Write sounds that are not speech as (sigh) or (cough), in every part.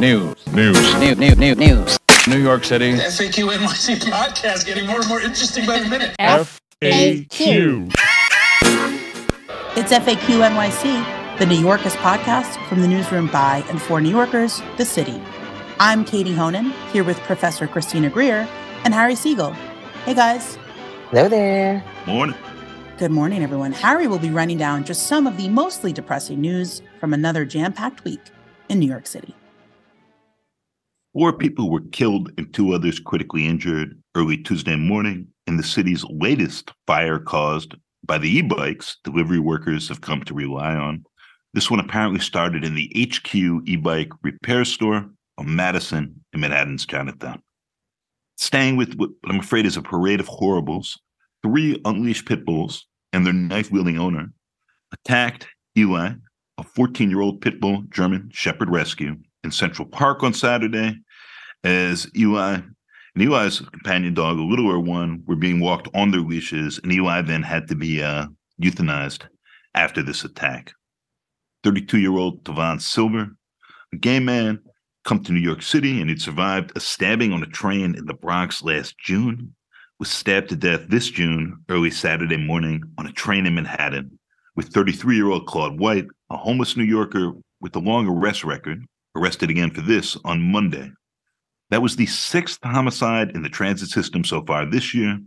News. News. News. News. News. News. New York City. FAQ NYC podcast getting more and more interesting by the minute. FAQ. It's FAQ NYC, the New Yorkers podcast from the newsroom by and for New Yorkers, the city. I'm Katie Honan, here with Professor Christina Greer and Harry Siegel. Hey guys. Hello there. Morning. Good morning, everyone. Harry will be running down just some of the mostly depressing news from another jam packed week in New York City. Four people were killed and two others critically injured early Tuesday morning in the city's latest fire caused by the e bikes delivery workers have come to rely on. This one apparently started in the HQ e bike repair store on Madison in Manhattan's Chinatown. Staying with what I'm afraid is a parade of horribles, three unleashed pit bulls and their knife wielding owner attacked Eli, a 14 year old pit bull German Shepherd Rescue, in Central Park on Saturday as Eli and Eli's companion dog, a littler one, were being walked on their leashes, and Eli then had to be uh, euthanized after this attack. 32 year old Tavon Silver, a gay man, come to New York City and he'd survived a stabbing on a train in the Bronx last June, was stabbed to death this June, early Saturday morning, on a train in Manhattan with 33 year old Claude White, a homeless New Yorker with a long arrest record, arrested again for this on Monday. That was the sixth homicide in the transit system so far this year,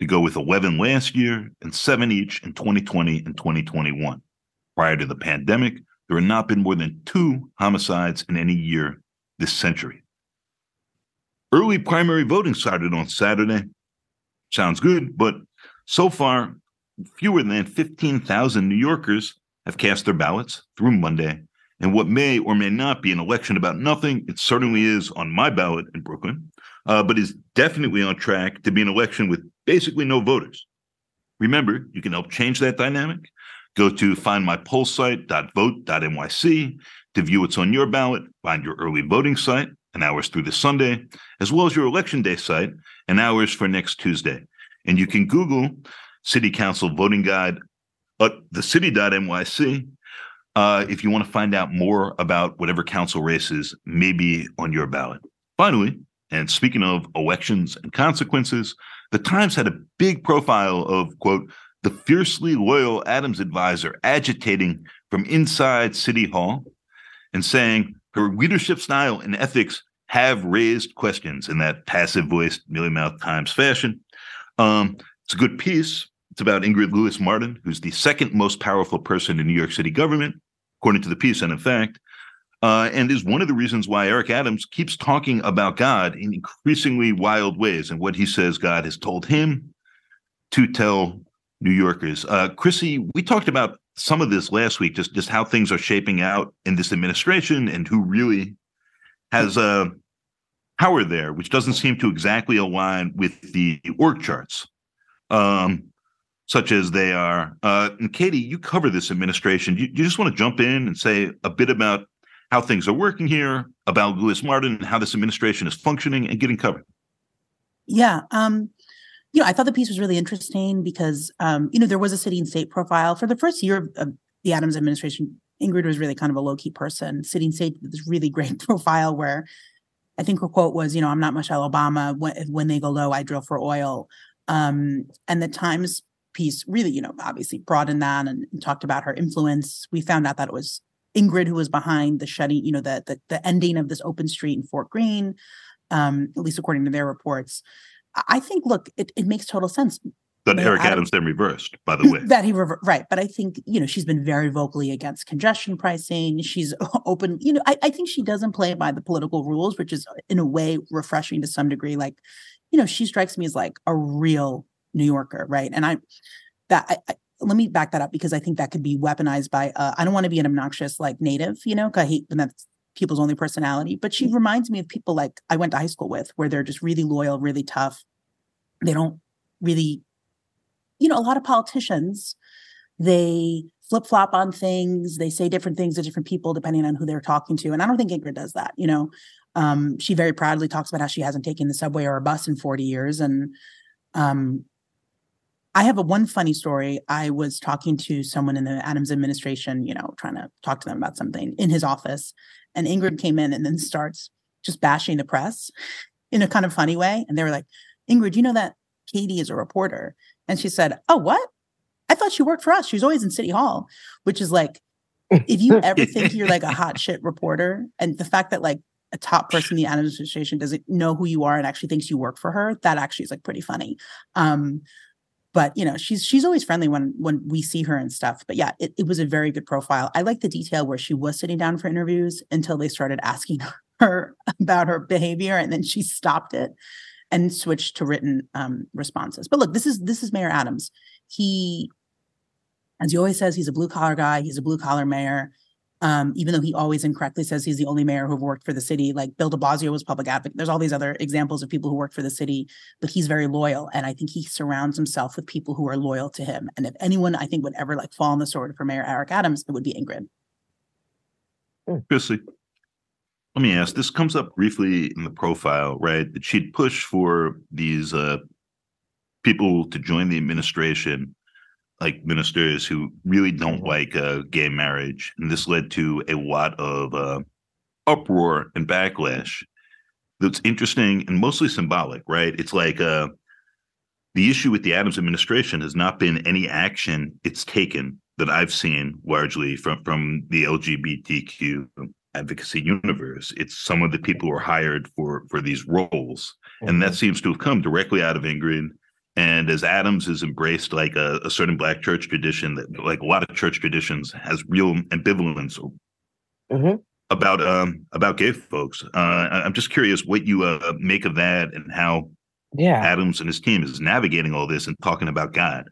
to go with 11 last year and seven each in 2020 and 2021. Prior to the pandemic, there had not been more than two homicides in any year this century. Early primary voting started on Saturday. Sounds good, but so far, fewer than 15,000 New Yorkers have cast their ballots through Monday. And what may or may not be an election about nothing, it certainly is on my ballot in Brooklyn, uh, but is definitely on track to be an election with basically no voters. Remember, you can help change that dynamic. Go to findmypollsite.vote.nyc to view what's on your ballot, find your early voting site and hours through this Sunday, as well as your election day site and hours for next Tuesday. And you can Google City Council voting guide at thecity.nyc uh, if you want to find out more about whatever council races may be on your ballot. Finally, and speaking of elections and consequences, the Times had a big profile of, quote, the fiercely loyal Adams advisor agitating from inside City Hall and saying her leadership style and ethics have raised questions in that passive voiced, mealy mouthed Times fashion. Um, it's a good piece. It's about Ingrid Lewis Martin, who's the second most powerful person in New York City government, according to the piece, and in fact, uh, and is one of the reasons why Eric Adams keeps talking about God in increasingly wild ways and what he says God has told him to tell New Yorkers. Uh, Chrissy, we talked about some of this last week, just just how things are shaping out in this administration and who really has uh, power there, which doesn't seem to exactly align with the org charts. Um, such as they are. Uh, and Katie, you cover this administration. You, you just want to jump in and say a bit about how things are working here, about Lewis Martin, and how this administration is functioning and getting covered. Yeah. Um, you know, I thought the piece was really interesting because, um, you know, there was a city and state profile for the first year of, of the Adams administration. Ingrid was really kind of a low key person. City and state this really great (laughs) profile where I think her quote was, you know, I'm not Michelle Obama. When, when they go low, I drill for oil. Um, and the Times piece really, you know, obviously broadened that and, and, talked about her influence. We found out that it was Ingrid who was behind the shutting, you know, the the, the ending of this open street in Fort Greene, um, at least according to their reports. I think, look, it, it makes total sense. That Eric Adams, Adams then reversed, by the (laughs) way. that he reversed, right. But I think, you know, she's been very vocally against congestion pricing. She's (laughs) open, you know, I, I think she doesn't play by the political rules, which is in a way refreshing to some degree. Like, you know, she strikes me as like a real New Yorker, right? And I that I, I, let me back that up because I think that could be weaponized by uh, I don't want to be an obnoxious like native, you know, I hate when that's people's only personality. But she reminds me of people like I went to high school with, where they're just really loyal, really tough. They don't really, you know, a lot of politicians, they flip flop on things. They say different things to different people depending on who they're talking to. And I don't think Ingrid does that. You know, um, she very proudly talks about how she hasn't taken the subway or a bus in 40 years. And um, I have a one funny story. I was talking to someone in the Adams administration, you know, trying to talk to them about something in his office. And Ingrid came in and then starts just bashing the press in a kind of funny way. And they were like, Ingrid, you know that Katie is a reporter. And she said, Oh, what? I thought she worked for us. She's always in City Hall, which is like, if you ever think you're like a hot shit reporter, and the fact that like a top person in the Adams administration doesn't know who you are and actually thinks you work for her, that actually is like pretty funny. Um, but you know, she's she's always friendly when when we see her and stuff. But yeah, it, it was a very good profile. I like the detail where she was sitting down for interviews until they started asking (laughs) her about her behavior, and then she stopped it and switched to written um, responses. But look, this is this is Mayor Adams. He, as he always says, he's a blue collar guy. He's a blue collar mayor um, even though he always incorrectly says he's the only mayor who worked for the city. Like Bill de Blasio was public advocate. There's all these other examples of people who work for the city, but he's very loyal. And I think he surrounds himself with people who are loyal to him. And if anyone I think would ever like fall on the sword for Mayor Eric Adams, it would be Ingrid. Chrissy, let me ask. This comes up briefly in the profile, right? That she'd push for these uh, people to join the administration like ministers who really don't mm-hmm. like uh, gay marriage, and this led to a lot of uh, uproar and backlash. That's interesting and mostly symbolic, right? It's like uh, the issue with the Adams administration has not been any action it's taken that I've seen largely from from the LGBTQ advocacy universe. It's some of the people who are hired for for these roles, mm-hmm. and that mm-hmm. seems to have come directly out of Ingrid and as Adams has embraced like a, a, certain black church tradition that like a lot of church traditions has real ambivalence mm-hmm. about um about gay folks. Uh, I'm just curious what you uh, make of that and how yeah Adams and his team is navigating all this and talking about God.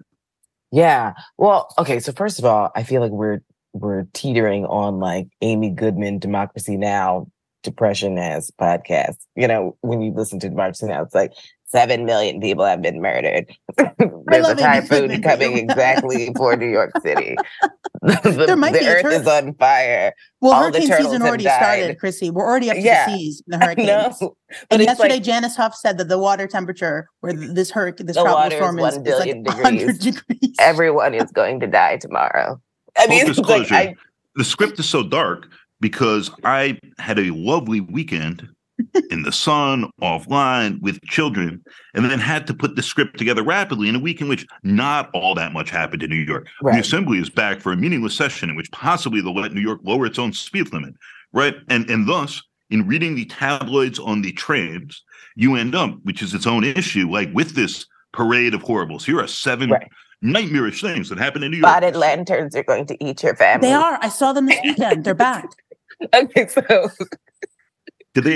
Yeah. Well, okay. So first of all, I feel like we're we're teetering on like Amy Goodman, Democracy Now, Depression as podcast. You know, when you listen to Democracy Now, it's like seven million people have been murdered. (laughs) There's a typhoon coming exactly for New York City. (laughs) the, there might the be earth tur- is on fire. Well, All hurricane season already started, Chrissy. We're already up to yeah. the (laughs) seas in the hurricane. and yesterday, like, Janice Huff said that the water temperature where mm. this hurricane, this tropical storm is, is, like degrees. degrees. Everyone is going to die tomorrow. I mean, disclosure, like I, the script is so dark because I had a lovely weekend in the sun, offline with children, and then had to put the script together rapidly in a week in which not all that much happened in New York. Right. The assembly is back for a meaningless session in which possibly they'll let New York lower its own speed limit, right? And and thus, in reading the tabloids on the trains, you end up, which is its own issue, like with this parade of horribles. Here are seven. Right nightmarish things that happen in New York. Spotted lanterns are going to eat your family. They are. I saw them this weekend. They're back. (laughs) okay, so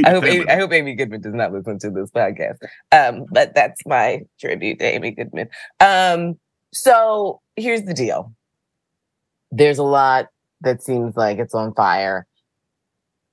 I hope, Amy, I hope Amy Goodman does not listen to this podcast. Um, but that's my tribute to Amy Goodman. Um, so here's the deal. There's a lot that seems like it's on fire.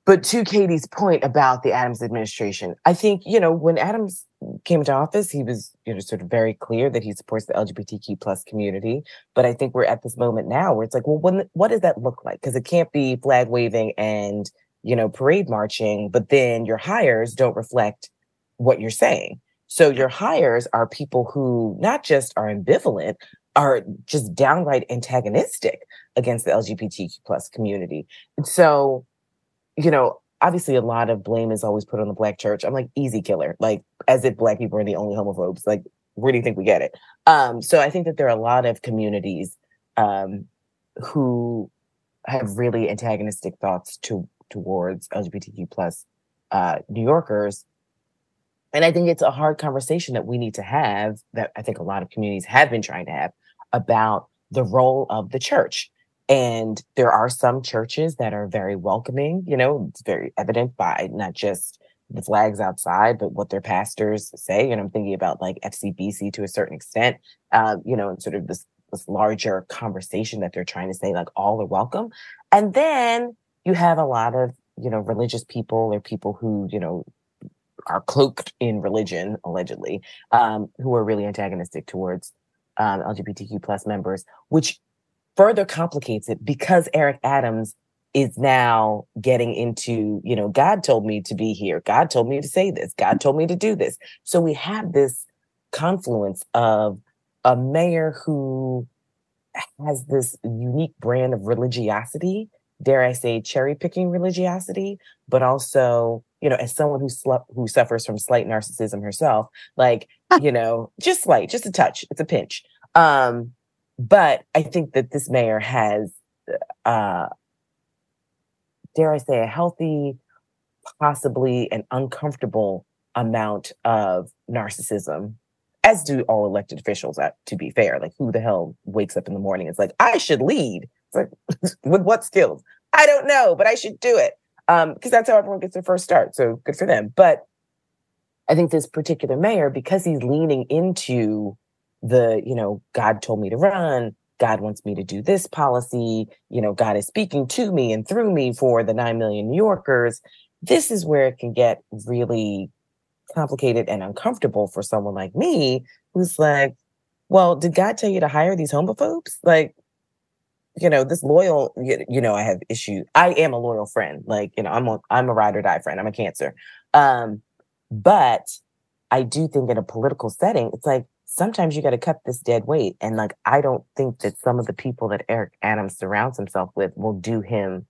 But to Katie's point about the Adams administration, I think, you know, when Adams came into office, he was, you know, sort of very clear that he supports the LGBTQ plus community. But I think we're at this moment now where it's like, well, when, what does that look like? Because it can't be flag waving and you know, parade marching, but then your hires don't reflect what you're saying. So your hires are people who not just are ambivalent, are just downright antagonistic against the LGBTQ plus community. And so, you know, obviously a lot of blame is always put on the black church. I'm like, easy killer, like as if black people are the only homophobes. Like, where do you think we get it? Um, so I think that there are a lot of communities um, who have really antagonistic thoughts to towards LGBTQ plus uh, New Yorkers. And I think it's a hard conversation that we need to have that I think a lot of communities have been trying to have about the role of the church. And there are some churches that are very welcoming, you know, it's very evident by not just the flags outside, but what their pastors say. And I'm thinking about like FCBC to a certain extent, uh, you know, and sort of this this larger conversation that they're trying to say, like all are welcome. And then you have a lot of, you know, religious people or people who, you know, are cloaked in religion, allegedly, um, who are really antagonistic towards um, LGBTQ plus members, which further complicates it because Eric Adams is now getting into, you know, God told me to be here. God told me to say this. God told me to do this. So we have this confluence of a mayor who has this unique brand of religiosity dare I say, cherry picking religiosity, but also, you know, as someone who sl- who suffers from slight narcissism herself, like, you know, just slight, just a touch, it's a pinch. Um, but I think that this mayor has, uh, dare I say, a healthy, possibly an uncomfortable amount of narcissism as do all elected officials uh, to be fair like who the hell wakes up in the morning it's like i should lead like, (laughs) with what skills? I don't know but i should do it. Um because that's how everyone gets their first start so good for them. But i think this particular mayor because he's leaning into the you know god told me to run. God wants me to do this policy. You know god is speaking to me and through me for the 9 million new yorkers this is where it can get really complicated and uncomfortable for someone like me who's like, well, did God tell you to hire these homophobes? Like, you know, this loyal, you know, I have issues. I am a loyal friend. Like, you know, I'm a, I'm a ride or die friend. I'm a cancer. Um, but I do think in a political setting, it's like sometimes you got to cut this dead weight. And like, I don't think that some of the people that Eric Adams surrounds himself with will do him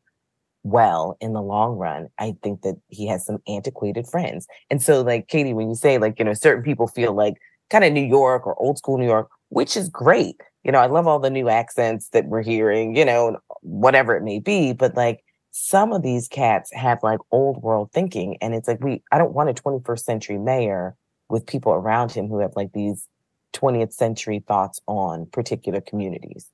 well in the long run, I think that he has some antiquated friends. And so, like Katie, when you say like, you know, certain people feel like kind of New York or old school New York, which is great. You know, I love all the new accents that we're hearing, you know, whatever it may be. But like some of these cats have like old world thinking. And it's like, we, I don't want a 21st century mayor with people around him who have like these 20th century thoughts on particular communities.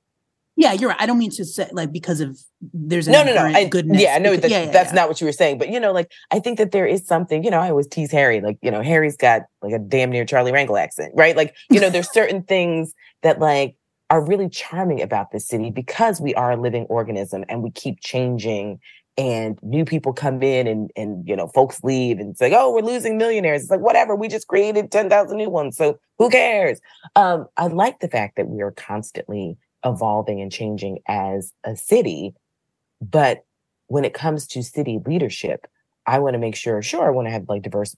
Yeah, you're right. I don't mean to say like because of there's no, no, no. I, goodness. Yeah, I know that, yeah, yeah, that's yeah. not what you were saying, but you know, like I think that there is something. You know, I always tease Harry, like you know, Harry's got like a damn near Charlie Rangel accent, right? Like you know, there's certain things that like are really charming about this city because we are a living organism and we keep changing and new people come in and and you know folks leave and say oh we're losing millionaires it's like whatever we just created 10,000 new ones so who cares um i like the fact that we are constantly evolving and changing as a city. But when it comes to city leadership, I want to make sure, sure, I want to have like diverse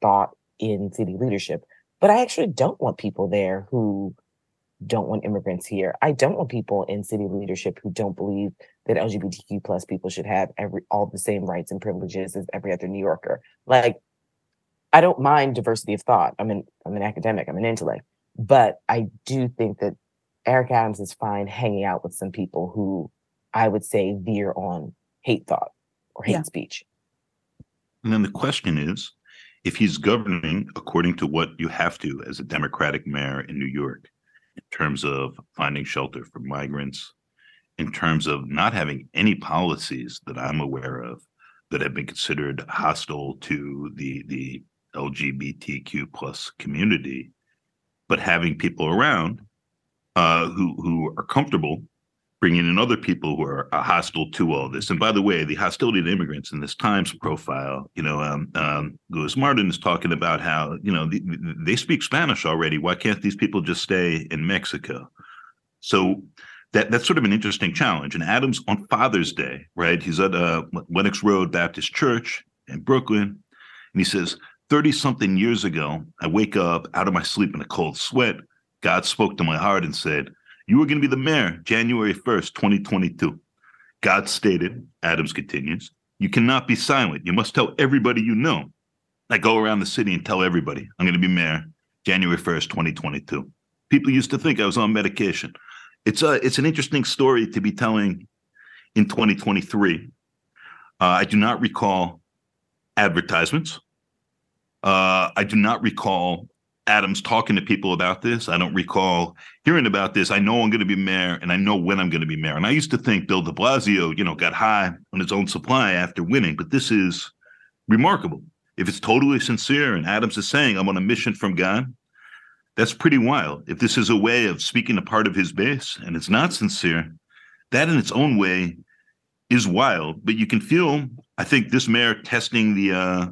thought in city leadership, but I actually don't want people there who don't want immigrants here. I don't want people in city leadership who don't believe that LGBTQ plus people should have every all the same rights and privileges as every other New Yorker. Like, I don't mind diversity of thought. I'm an I'm an academic. I'm an intellect, but I do think that Eric Adams is fine hanging out with some people who I would say veer on hate thought or hate yeah. speech. And then the question is if he's governing according to what you have to as a Democratic mayor in New York, in terms of finding shelter for migrants, in terms of not having any policies that I'm aware of that have been considered hostile to the the LGBTQ plus community, but having people around uh, who who are comfortable bringing in other people who are hostile to all this. And by the way, the hostility to immigrants in this Times profile, you know, um, um, Lewis Martin is talking about how you know the, they speak Spanish already. Why can't these people just stay in Mexico? So that that's sort of an interesting challenge. And Adams on Father's Day, right? He's at uh, Lenox Road Baptist Church in Brooklyn, and he says, 30 something years ago, I wake up out of my sleep in a cold sweat God spoke to my heart and said, You are going to be the mayor January 1st, 2022. God stated, Adams continues, You cannot be silent. You must tell everybody you know. I go around the city and tell everybody I'm going to be mayor January 1st, 2022. People used to think I was on medication. It's a, it's an interesting story to be telling in 2023. Uh, I do not recall advertisements. Uh, I do not recall Adams talking to people about this. I don't recall hearing about this. I know I'm going to be mayor and I know when I'm going to be mayor. And I used to think Bill de Blasio, you know, got high on his own supply after winning, but this is remarkable. If it's totally sincere and Adams is saying, I'm on a mission from God, that's pretty wild. If this is a way of speaking to part of his base and it's not sincere, that in its own way is wild. But you can feel, I think, this mayor testing the uh,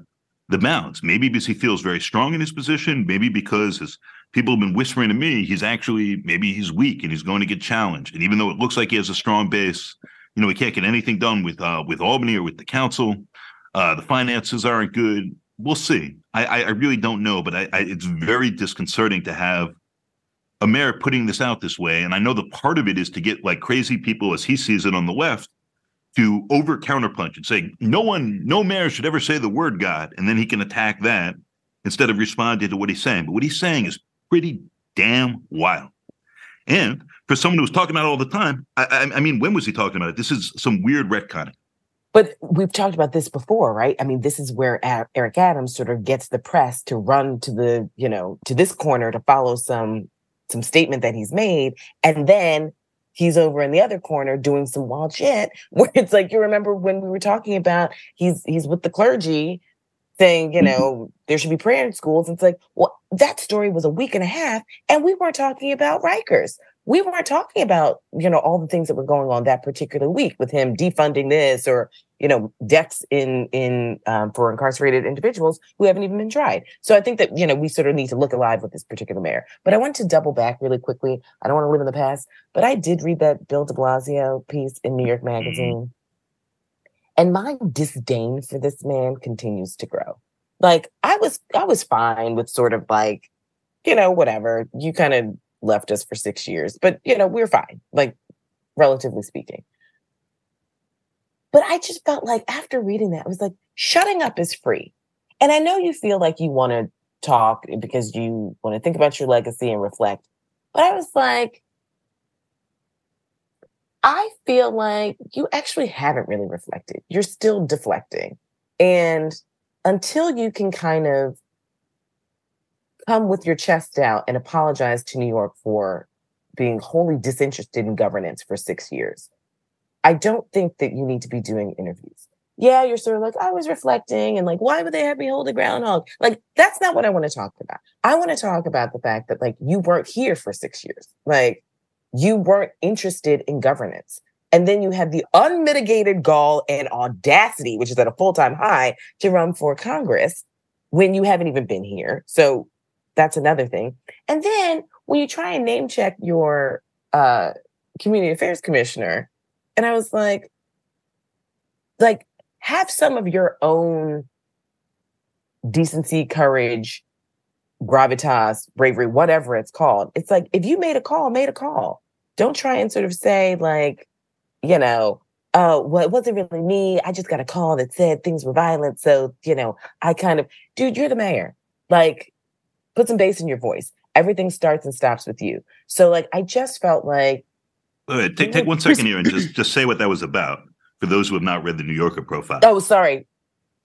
the balance. Maybe because he feels very strong in his position, maybe because as people have been whispering to me, he's actually maybe he's weak and he's going to get challenged. And even though it looks like he has a strong base, you know, he can't get anything done with uh, with Albany or with the council. Uh, the finances aren't good. We'll see. I, I really don't know, but I, I, it's very disconcerting to have a mayor putting this out this way. And I know the part of it is to get like crazy people, as he sees it on the left, to over counterpunch and say no one, no mayor should ever say the word God, and then he can attack that instead of responding to what he's saying. But what he's saying is pretty damn wild. And for someone who was talking about it all the time, I, I, I mean, when was he talking about it? This is some weird retconning. But we've talked about this before, right? I mean, this is where Eric Adams sort of gets the press to run to the, you know, to this corner to follow some some statement that he's made, and then he's over in the other corner doing some wild shit (laughs) where it's like you remember when we were talking about he's he's with the clergy saying, you mm-hmm. know, there should be prayer in schools. It's like, well, that story was a week and a half, and we weren't talking about Rikers we weren't talking about you know all the things that were going on that particular week with him defunding this or you know deaths in in um, for incarcerated individuals who haven't even been tried. So i think that you know we sort of need to look alive with this particular mayor. But i want to double back really quickly. I don't want to live in the past but i did read that bill de blasio piece in new york mm-hmm. magazine. And my disdain for this man continues to grow. Like i was i was fine with sort of like you know whatever you kind of left us for six years. But, you know, we're fine, like, relatively speaking. But I just felt like after reading that, I was like, shutting up is free. And I know you feel like you want to talk because you want to think about your legacy and reflect. But I was like, I feel like you actually haven't really reflected. You're still deflecting. And until you can kind of come with your chest out and apologize to New York for being wholly disinterested in governance for six years. I don't think that you need to be doing interviews. Yeah, you're sort of like, I was reflecting and like, why would they have me hold a groundhog? Like, that's not what I want to talk about. I want to talk about the fact that like you weren't here for six years. Like, you weren't interested in governance. And then you have the unmitigated gall and audacity, which is at a full time high, to run for Congress when you haven't even been here. So that's another thing. And then when you try and name check your uh, community affairs commissioner, and I was like, like, have some of your own decency, courage, gravitas, bravery, whatever it's called. It's like if you made a call, made a call. Don't try and sort of say like, you know, oh, well, it wasn't really me. I just got a call that said things were violent. So, you know, I kind of, dude, you're the mayor. Like, put some bass in your voice. Everything starts and stops with you. So like I just felt like Wait, take take one second here and just just say what that was about for those who have not read the New Yorker profile. Oh, sorry.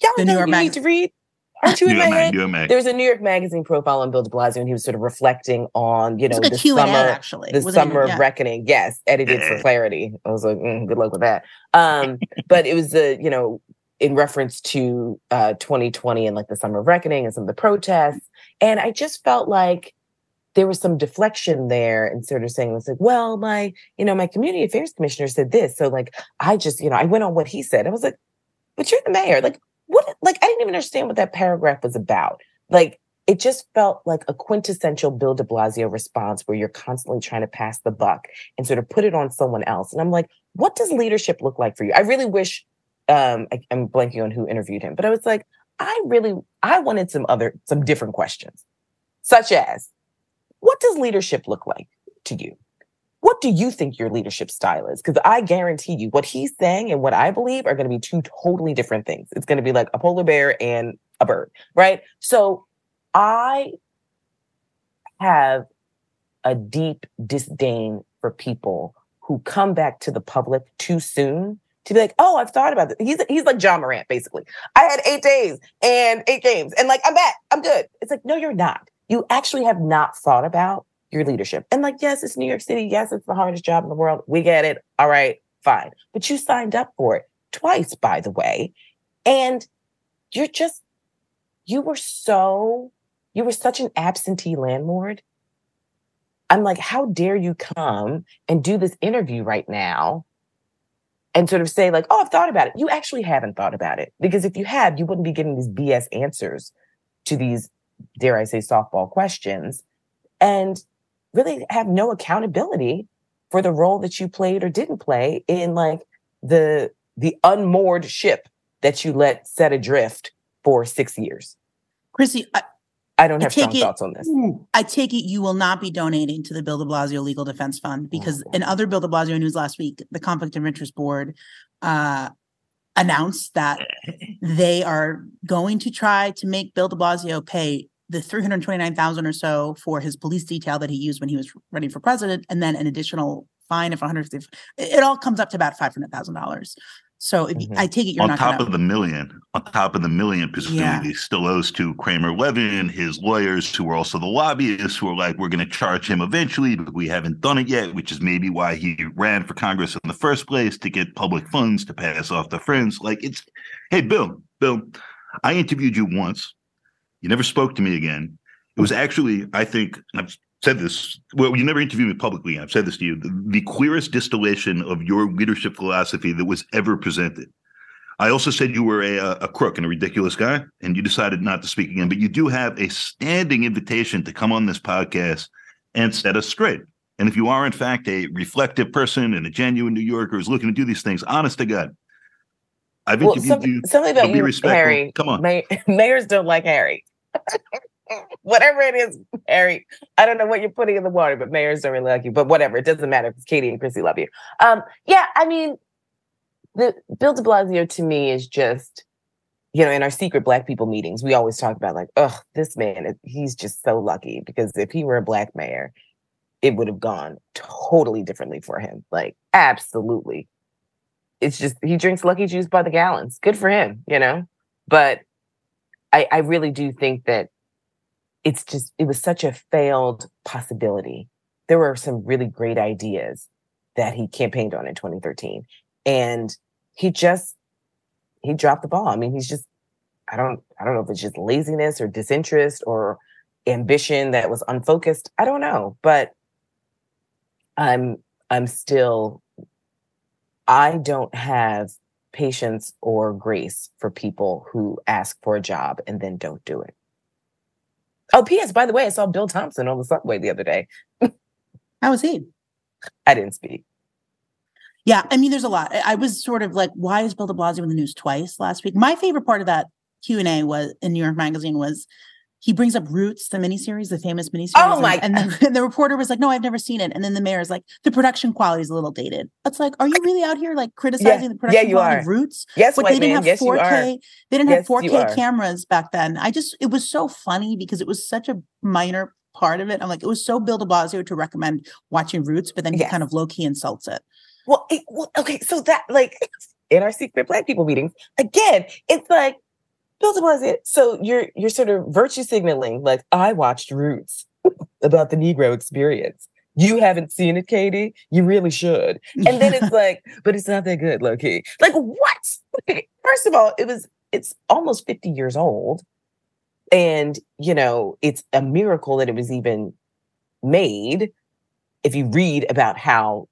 Y'all the know New York you mag- need to read. (laughs) Aren't you in my head? There was a New York Magazine profile on Bill De Blasio, and he was sort of reflecting on, you know, the Q&A, summer, actually. the summer yeah. of reckoning. Yes, edited for clarity. I was like, mm, good luck with that. Um, but it was a, you know, in reference to uh, 2020 and like the summer of reckoning and some of the protests. And I just felt like there was some deflection there and sort of saying, it's like, well, my, you know, my community affairs commissioner said this. So like, I just, you know, I went on what he said. I was like, but you're the mayor. Like, what, like, I didn't even understand what that paragraph was about. Like, it just felt like a quintessential Bill de Blasio response where you're constantly trying to pass the buck and sort of put it on someone else. And I'm like, what does leadership look like for you? I really wish um, I, I'm blanking on who interviewed him, but I was like, I really, I wanted some other, some different questions, such as, what does leadership look like to you? What do you think your leadership style is? Because I guarantee you, what he's saying and what I believe are going to be two totally different things. It's going to be like a polar bear and a bird, right? So I have a deep disdain for people who come back to the public too soon to be like, oh, I've thought about this. He's he's like Ja Morant, basically. I had eight days and eight games, and like I'm back, I'm good. It's like, no, you're not. You actually have not thought about your leadership. And like, yes, it's New York City. Yes, it's the hardest job in the world. We get it. All right, fine. But you signed up for it twice, by the way. And you're just, you were so, you were such an absentee landlord. I'm like, how dare you come and do this interview right now and sort of say like, "Oh, I've thought about it." You actually haven't thought about it because if you had, you wouldn't be getting these BS answers to these, dare I say, softball questions, and really have no accountability for the role that you played or didn't play in like the the unmoored ship that you let set adrift for six years. Chrissy, I don't have I strong it, thoughts on this. I take it you will not be donating to the Bill de Blasio Legal Defense Fund because in other Bill de Blasio news last week, the Conflict of Interest Board uh, announced that they are going to try to make Bill de Blasio pay the 329,000 or so for his police detail that he used when he was running for president and then an additional fine of 150 it all comes up to about $500,000. So if mm-hmm. I take it, you're on top gonna... of the million, on top of the million, presumably yeah. he still owes to Kramer Levin, his lawyers, who are also the lobbyists, who are like, we're going to charge him eventually, but we haven't done it yet, which is maybe why he ran for Congress in the first place to get public funds to pass off to friends. Like it's, hey, Bill, Bill, I interviewed you once. You never spoke to me again. It was actually, I think, I've said this. Well, you never interviewed me publicly. and I've said this to you. The, the clearest distillation of your leadership philosophy that was ever presented. I also said you were a, a crook and a ridiculous guy, and you decided not to speak again. But you do have a standing invitation to come on this podcast and set us straight. And if you are, in fact, a reflective person and a genuine New Yorker who's looking to do these things, honest to God, I've interviewed well, some, you. Something about you, Harry. Come on. May- (laughs) mayors don't like Harry. (laughs) (laughs) whatever it is, Harry. I don't know what you're putting in the water, but mayors don't really like you. But whatever, it doesn't matter because Katie and Chrissy love you. Um, yeah, I mean, the Bill De Blasio to me is just, you know, in our secret Black people meetings, we always talk about like, oh, this man, he's just so lucky because if he were a Black mayor, it would have gone totally differently for him. Like, absolutely. It's just he drinks lucky juice by the gallons. Good for him, you know. But I, I really do think that it's just it was such a failed possibility. There were some really great ideas that he campaigned on in 2013 and he just he dropped the ball. I mean, he's just I don't I don't know if it's just laziness or disinterest or ambition that was unfocused. I don't know, but I'm I'm still I don't have patience or grace for people who ask for a job and then don't do it. Oh, P.S. By the way, I saw Bill Thompson on the subway the other day. How was he? I didn't speak. Yeah, I mean, there's a lot. I was sort of like, why is Bill De Blasio in the news twice last week? My favorite part of that Q and A was in New York Magazine was he brings up Roots, the miniseries, the famous miniseries. Oh my! And, and, the, (laughs) and the reporter was like, "No, I've never seen it." And then the mayor is like, "The production quality is a little dated." It's like, are you really out here like criticizing yeah. the production yeah, quality are. of Roots? Yes, but they didn't man. have 4K. They didn't yes, have 4K cameras back then. I just, it was so funny because it was such a minor part of it. I'm like, it was so Bill De Blasio to recommend watching Roots, but then he kind of low key insults it. Well, it, well, okay, so that like in our secret Black people meetings again, it's like Bill de Blasio. So you're you're sort of virtue signaling, like I watched Roots (laughs) about the Negro experience. You haven't seen it, Katie. You really should. And then it's (laughs) like, but it's not that good, low key. Like what? (laughs) First of all, it was it's almost 50 years old. And you know, it's a miracle that it was even made. If you read about how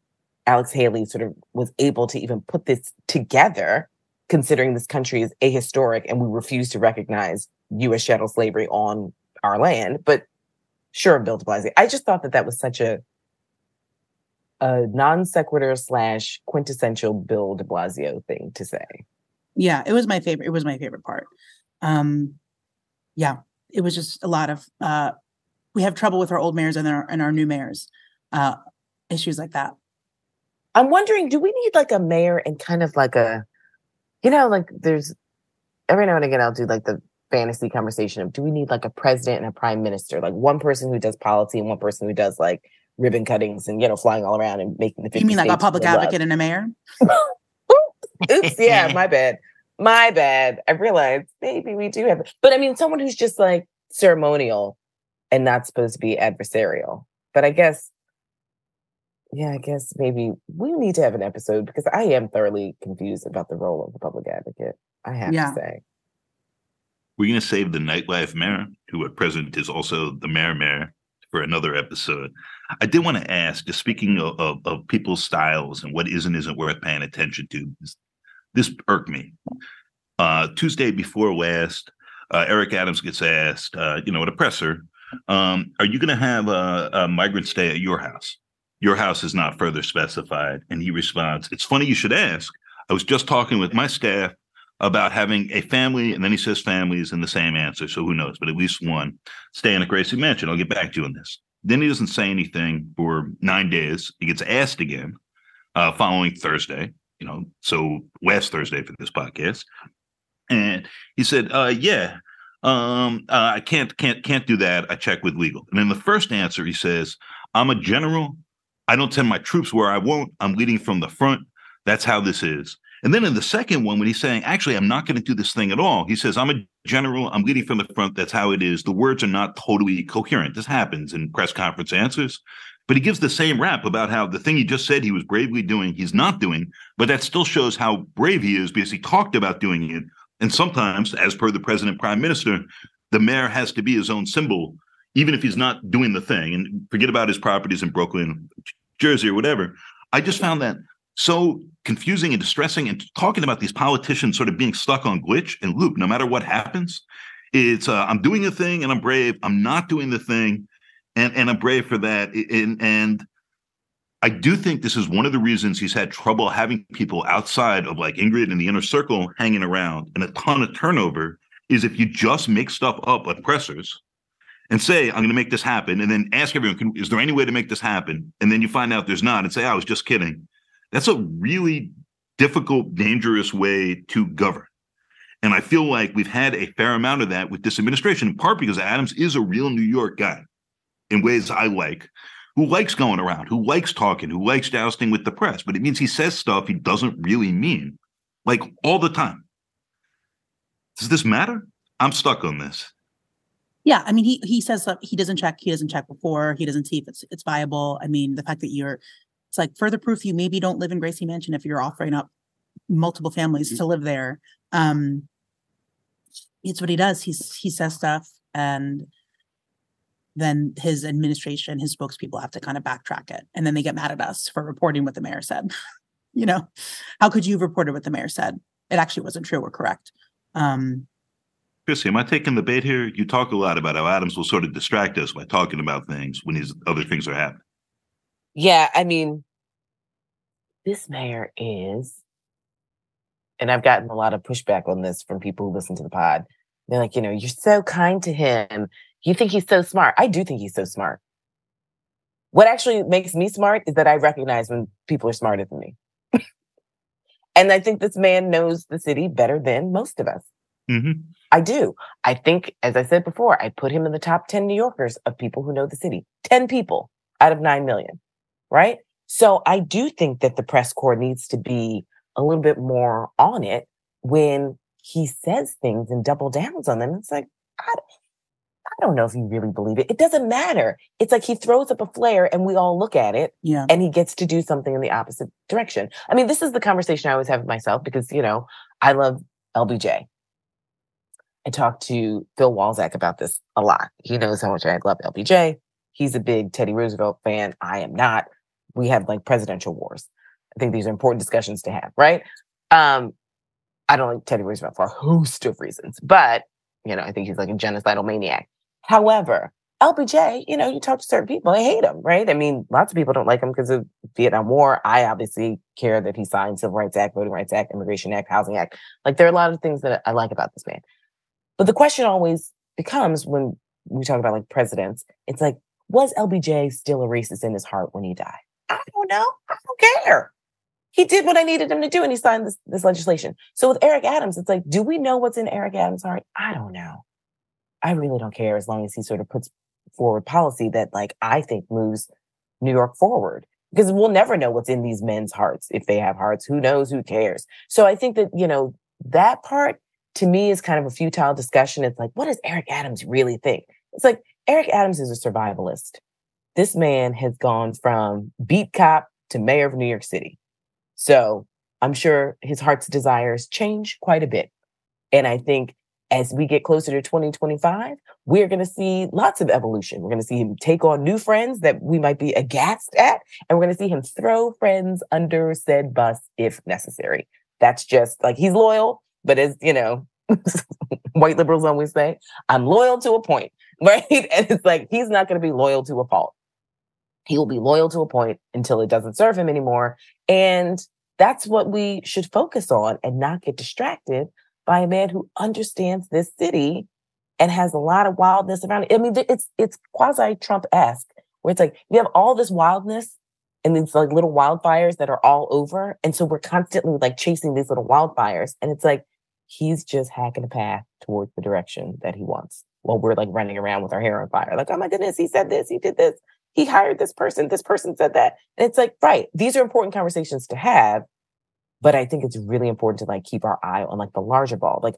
Alex Haley sort of was able to even put this together considering this country is ahistoric and we refuse to recognize U.S. chattel slavery on our land. But sure, Bill de Blasio. I just thought that that was such a a non sequitur slash quintessential Bill de Blasio thing to say. Yeah, it was my favorite. It was my favorite part. Um, yeah, it was just a lot of. Uh, we have trouble with our old mayors and our and our new mayors. Uh, issues like that. I'm wondering, do we need like a mayor and kind of like a you know, like there's every now and again I'll do like the fantasy conversation of do we need like a president and a prime minister, like one person who does policy and one person who does like ribbon cuttings and you know flying all around and making the. You mean like a public advocate and a mayor? (laughs) Oops, yeah, my (laughs) bad, my bad. I realized maybe we do have, but I mean someone who's just like ceremonial and not supposed to be adversarial. But I guess yeah, I guess maybe we need to have an episode because I am thoroughly confused about the role of the public advocate. I have yeah. to say. We're going to save the nightlife mayor, who at present is also the mayor mayor, for another episode. I did want to ask, just speaking of, of, of people's styles and what is and isn't worth paying attention to, this, this irked me. Uh, Tuesday before last, uh, Eric Adams gets asked, uh, you know, at a presser, um, are you going to have a, a migrant stay at your house? Your house is not further specified. And he responds, It's funny you should ask. I was just talking with my staff about having a family, and then he says families in the same answer. So who knows, but at least one stay in a Gracie mansion. I'll get back to you on this. Then he doesn't say anything for nine days. He gets asked again uh, following Thursday. you know, so last Thursday for this podcast. And he said, uh, yeah, um, uh, I can't, can't, can't do that. I check with legal. And in the first answer, he says, I'm a general. I don't send my troops where I won't. I'm leading from the front. That's how this is. And then in the second one, when he's saying, actually, I'm not going to do this thing at all, he says, I'm a general. I'm leading from the front. That's how it is. The words are not totally coherent. This happens in press conference answers. But he gives the same rap about how the thing he just said he was bravely doing, he's not doing. But that still shows how brave he is because he talked about doing it. And sometimes, as per the president prime minister, the mayor has to be his own symbol, even if he's not doing the thing. And forget about his properties in Brooklyn, Jersey, or whatever. I just found that so confusing and distressing and talking about these politicians sort of being stuck on glitch and loop no matter what happens it's uh, i'm doing a thing and i'm brave i'm not doing the thing and and I'm brave for that. And and I do think this is one of the reasons he's had trouble having people outside of like Ingrid in the inner circle hanging around and a ton of turnover. Is if you just make stuff up at pressers and say, I'm going to make this happen, and then ask everyone, Can, is there any way to make this happen? And then you find out there's not, and say, I was just kidding. That's a really difficult, dangerous way to govern. And I feel like we've had a fair amount of that with this administration, in part because Adams is a real New York guy in ways I like, who likes going around, who likes talking, who likes jousting with the press, but it means he says stuff he doesn't really mean, like all the time. Does this matter? I'm stuck on this. Yeah, I mean, he he says that he doesn't check. He doesn't check before. He doesn't see if it's it's viable. I mean, the fact that you're, it's like further proof you maybe don't live in Gracie Mansion if you're offering up multiple families mm-hmm. to live there. Um, it's what he does. He's he says stuff, and then his administration, his spokespeople have to kind of backtrack it. And then they get mad at us for reporting what the mayor said. (laughs) you know, how could you have reported what the mayor said? It actually wasn't true or correct. Um, Chrissy, am I taking the bait here? You talk a lot about how Adams will sort of distract us by talking about things when these other things are happening. Yeah, I mean, this mayor is, and I've gotten a lot of pushback on this from people who listen to the pod. They're like, you know, you're so kind to him. You think he's so smart. I do think he's so smart. What actually makes me smart is that I recognize when people are smarter than me. (laughs) and I think this man knows the city better than most of us. Mm-hmm. I do. I think, as I said before, I put him in the top 10 New Yorkers of people who know the city. 10 people out of 9 million, right? So I do think that the press corps needs to be a little bit more on it when he says things and double downs on them. It's like, I, I don't know if you really believe it. It doesn't matter. It's like he throws up a flare and we all look at it yeah. and he gets to do something in the opposite direction. I mean, this is the conversation I always have with myself because, you know, I love LBJ. I talked to Phil Walzak about this a lot. He knows how much I love LBJ. He's a big Teddy Roosevelt fan. I am not. We have like presidential wars. I think these are important discussions to have, right? Um, I don't like Teddy Roosevelt for a host of reasons, but you know, I think he's like a genocidal maniac. However, LBJ, you know, you talk to certain people, they hate him, right? I mean, lots of people don't like him because of Vietnam War. I obviously care that he signed Civil Rights Act, Voting Rights Act, Immigration Act, Housing Act. Like there are a lot of things that I like about this man. But the question always becomes when we talk about like presidents, it's like, was LBJ still a racist in his heart when he died? I don't know. I don't care. He did what I needed him to do and he signed this, this legislation. So with Eric Adams, it's like, do we know what's in Eric Adams' heart? I don't know. I really don't care as long as he sort of puts forward policy that like I think moves New York forward. Because we'll never know what's in these men's hearts if they have hearts. Who knows? Who cares? So I think that, you know, that part to me is kind of a futile discussion. It's like, what does Eric Adams really think? It's like Eric Adams is a survivalist. This man has gone from beat cop to mayor of New York City. So I'm sure his heart's desires change quite a bit. And I think as we get closer to 2025, we're going to see lots of evolution. We're going to see him take on new friends that we might be aghast at, and we're going to see him throw friends under said bus if necessary. That's just like he's loyal, but as you know, (laughs) white liberals always say, I'm loyal to a point, (laughs) right? And it's like he's not going to be loyal to a fault. He will be loyal to a point until it doesn't serve him anymore. And that's what we should focus on and not get distracted by a man who understands this city and has a lot of wildness around it. I mean, it's it's quasi Trump esque, where it's like you have all this wildness, and these like little wildfires that are all over. And so we're constantly like chasing these little wildfires. And it's like he's just hacking a path towards the direction that he wants while we're like running around with our hair on fire. Like, oh my goodness, he said this, he did this, he hired this person, this person said that. And it's like, right, these are important conversations to have. But I think it's really important to like keep our eye on like the larger ball. Like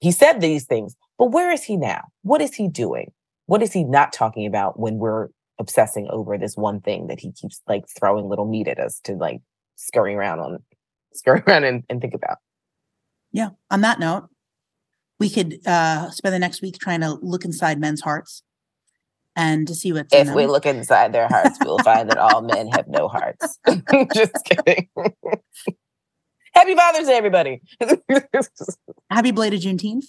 he said these things, but where is he now? What is he doing? What is he not talking about when we're obsessing over this one thing that he keeps like throwing little meat at us to like scurry around on, scurry (laughs) around and, and think about? Yeah. On that note, we could uh, spend the next week trying to look inside men's hearts and to see what's if we look inside their hearts we'll find that all men have no hearts. (laughs) Just kidding. (laughs) Happy father's day everybody. (laughs) Happy belated juneteenth.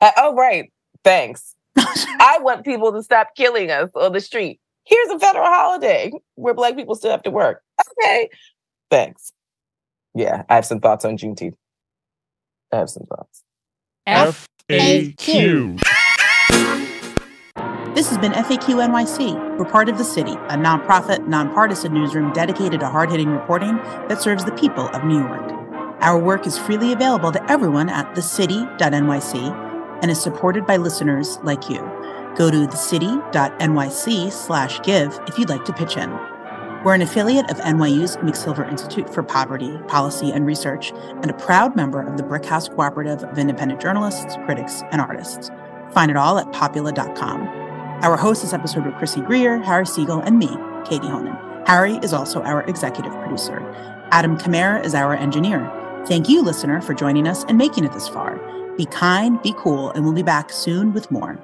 Uh, oh right. Thanks. I want people to stop killing us on the street. Here's a federal holiday where black people still have to work. Okay. Thanks. Yeah i have some thoughts on juneteenth i have some thoughts F A Q. This has been FAQ NYC. We're part of The City, a nonprofit, nonpartisan newsroom dedicated to hard hitting reporting that serves the people of New York. Our work is freely available to everyone at thecity.nyc and is supported by listeners like you. Go to thecity.nyc slash give if you'd like to pitch in. We're an affiliate of NYU's McSilver Institute for Poverty, Policy, and Research, and a proud member of the Brickhouse Cooperative of Independent Journalists, Critics, and Artists. Find it all at popula.com. Our host this episode were Chrissy Greer, Harry Siegel, and me, Katie Honan. Harry is also our executive producer. Adam Kamara is our engineer. Thank you, listener, for joining us and making it this far. Be kind, be cool, and we'll be back soon with more.